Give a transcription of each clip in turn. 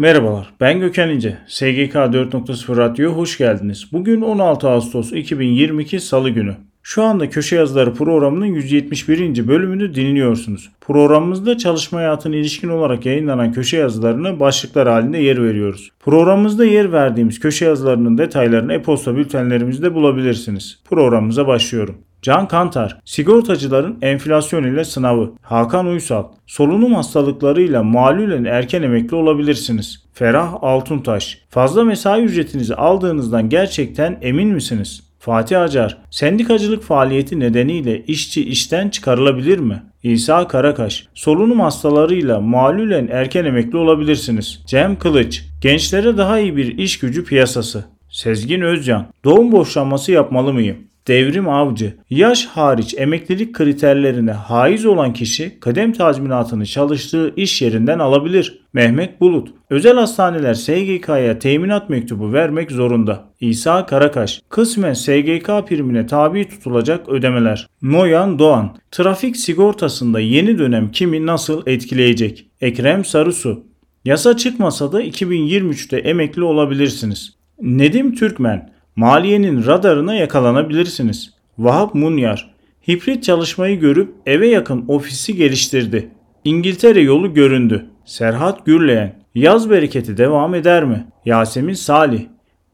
Merhabalar, ben Gökhan İnce. SGK 4.0 Radyo'ya hoş geldiniz. Bugün 16 Ağustos 2022 Salı günü. Şu anda Köşe Yazıları programının 171. bölümünü dinliyorsunuz. Programımızda çalışma hayatına ilişkin olarak yayınlanan köşe yazılarına başlıklar halinde yer veriyoruz. Programımızda yer verdiğimiz köşe yazılarının detaylarını e-posta bültenlerimizde bulabilirsiniz. Programımıza başlıyorum. Can Kantar, sigortacıların enflasyon ile sınavı. Hakan Uysal, solunum hastalıklarıyla malulen erken emekli olabilirsiniz. Ferah Altuntaş, fazla mesai ücretinizi aldığınızdan gerçekten emin misiniz? Fatih Acar, sendikacılık faaliyeti nedeniyle işçi işten çıkarılabilir mi? İsa Karakaş, solunum hastalarıyla malulen erken emekli olabilirsiniz. Cem Kılıç, gençlere daha iyi bir iş gücü piyasası. Sezgin Özcan, doğum boşanması yapmalı mıyım? Devrim Avcı, yaş hariç emeklilik kriterlerine haiz olan kişi kadem tazminatını çalıştığı iş yerinden alabilir. Mehmet Bulut, özel hastaneler SGK'ya teminat mektubu vermek zorunda. İsa Karakaş, kısmen SGK primine tabi tutulacak ödemeler. Noyan Doğan, trafik sigortasında yeni dönem kimi nasıl etkileyecek? Ekrem Sarısu, yasa çıkmasa da 2023'te emekli olabilirsiniz. Nedim Türkmen, Maliyenin radarına yakalanabilirsiniz. Vahap Munyar, hibrit çalışmayı görüp eve yakın ofisi geliştirdi. İngiltere yolu göründü. Serhat Gürleyen, yaz bereketi devam eder mi? Yasemin Salih,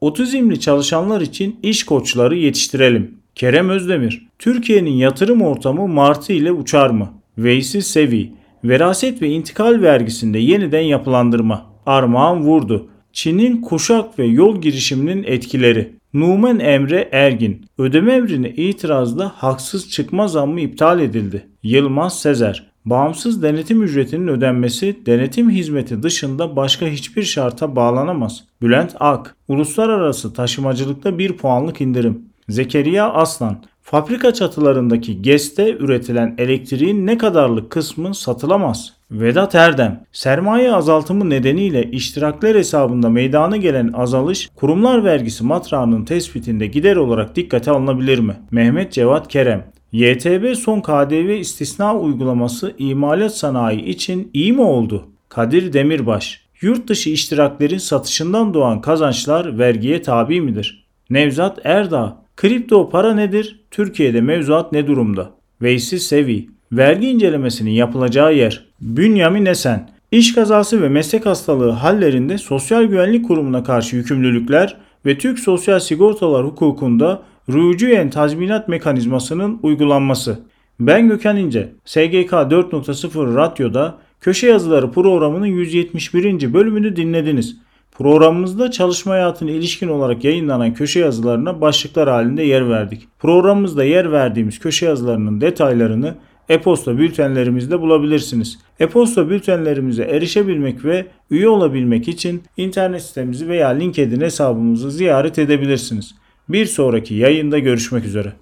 otizmli çalışanlar için iş koçları yetiştirelim. Kerem Özdemir, Türkiye'nin yatırım ortamı Martı ile uçar mı? Veysi Sevi, veraset ve intikal vergisinde yeniden yapılandırma. Armağan Vurdu, Çin'in kuşak ve yol girişiminin etkileri. Numan Emre Ergin, ödeme emrine itirazla haksız çıkma zammı iptal edildi. Yılmaz Sezer, bağımsız denetim ücretinin ödenmesi denetim hizmeti dışında başka hiçbir şarta bağlanamaz. Bülent Ak, uluslararası taşımacılıkta 1 puanlık indirim. Zekeriya Aslan, fabrika çatılarındaki GES'te üretilen elektriğin ne kadarlık kısmı satılamaz. Vedat Erdem, sermaye azaltımı nedeniyle iştirakler hesabında meydana gelen azalış kurumlar vergisi matrağının tespitinde gider olarak dikkate alınabilir mi? Mehmet Cevat Kerem, YTB son KDV istisna uygulaması imalat sanayi için iyi mi oldu? Kadir Demirbaş, yurt dışı iştiraklerin satışından doğan kazançlar vergiye tabi midir? Nevzat Erdağ, kripto para nedir? Türkiye'de mevzuat ne durumda? Veysi Sevi, vergi incelemesinin yapılacağı yer. Bünyamin Esen, iş kazası ve meslek hastalığı hallerinde Sosyal Güvenlik Kurumu'na karşı yükümlülükler ve Türk Sosyal Sigortalar hukukunda rücuyen tazminat mekanizmasının uygulanması. Ben Gökhan İnce, SGK 4.0 Radyo'da Köşe Yazıları programının 171. bölümünü dinlediniz. Programımızda çalışma hayatına ilişkin olarak yayınlanan köşe yazılarına başlıklar halinde yer verdik. Programımızda yer verdiğimiz köşe yazılarının detaylarını e-posta bültenlerimizde bulabilirsiniz. E-posta bültenlerimize erişebilmek ve üye olabilmek için internet sitemizi veya LinkedIn hesabımızı ziyaret edebilirsiniz. Bir sonraki yayında görüşmek üzere.